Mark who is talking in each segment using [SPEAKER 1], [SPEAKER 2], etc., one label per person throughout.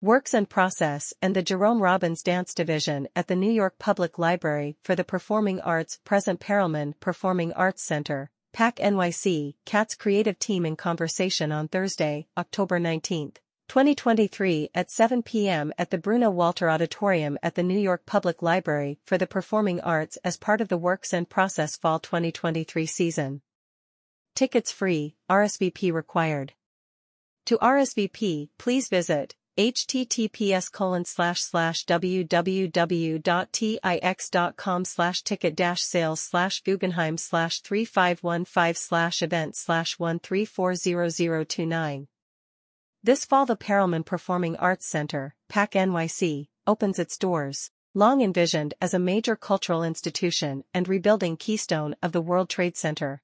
[SPEAKER 1] Works and Process and the Jerome Robbins Dance Division at the New York Public Library for the Performing Arts Present Perelman Performing Arts Center, PAC NYC, CAT's creative team in conversation on Thursday, October 19, 2023 at 7 p.m. at the Bruno Walter Auditorium at the New York Public Library for the Performing Arts as part of the Works and Process Fall 2023 season. Tickets free, RSVP required. To RSVP, please visit https colon slash slash www.tix.com slash ticket dash sales slash Guggenheim slash 3515 slash event slash 1340029. This fall the Perelman Performing Arts Center, PAC NYC, opens its doors. Long envisioned as a major cultural institution and rebuilding keystone of the World Trade Center.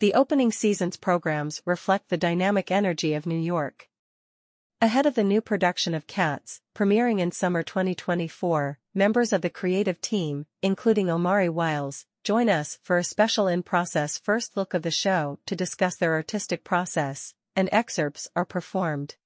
[SPEAKER 1] The opening season's programs reflect the dynamic energy of New York. Ahead of the new production of Cats, premiering in summer 2024, members of the creative team, including Omari Wiles, join us for a special in-process first look of the show to discuss their artistic process, and excerpts are performed.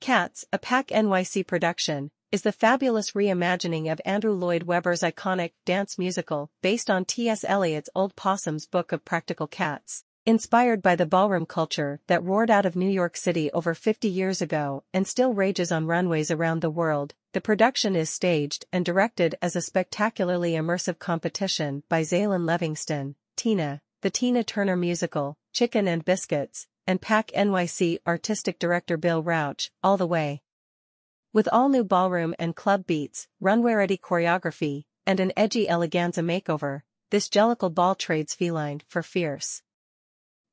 [SPEAKER 1] Cats, a PAC NYC production, is the fabulous reimagining of Andrew Lloyd Webber's iconic dance musical based on T.S. Eliot's Old Possum's Book of Practical Cats. Inspired by the ballroom culture that roared out of New York City over 50 years ago and still rages on runways around the world, the production is staged and directed as a spectacularly immersive competition by Zhailon Levingston, Tina, the Tina Turner musical, Chicken and Biscuits, and PAC NYC artistic director Bill Rauch, all the way. With all new ballroom and club beats, runway-ready choreography, and an edgy eleganza makeover, this jellicle ball trades feline for fierce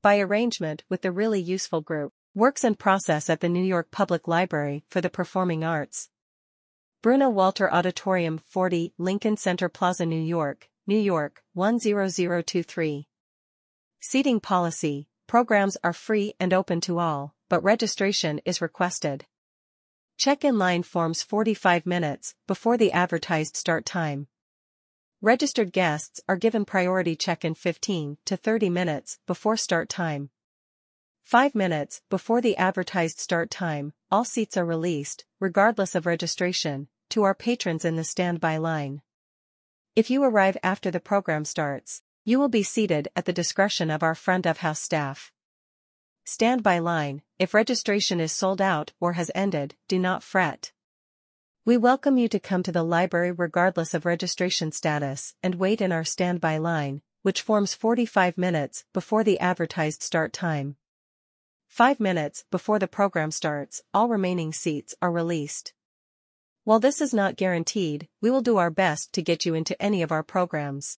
[SPEAKER 1] by arrangement with the Really Useful Group, Works and Process at the New York Public Library for the Performing Arts. Bruno Walter Auditorium 40, Lincoln Center Plaza, New York, New York, 10023. Seating policy, programs are free and open to all, but registration is requested. Check-in line forms 45 minutes before the advertised start time. Registered guests are given priority check-in 15 to 30 minutes before start time. 5 minutes before the advertised start time, all seats are released, regardless of registration, to our patrons in the standby line. If you arrive after the program starts, you will be seated at the discretion of our front of house staff. Standby line, if registration is sold out or has ended, do not fret. We welcome you to come to the library regardless of registration status and wait in our standby line, which forms 45 minutes before the advertised start time. Five minutes before the program starts, all remaining seats are released. While this is not guaranteed, we will do our best to get you into any of our programs.